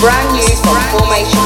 brand new from Formation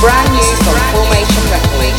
brand new from Formation Records.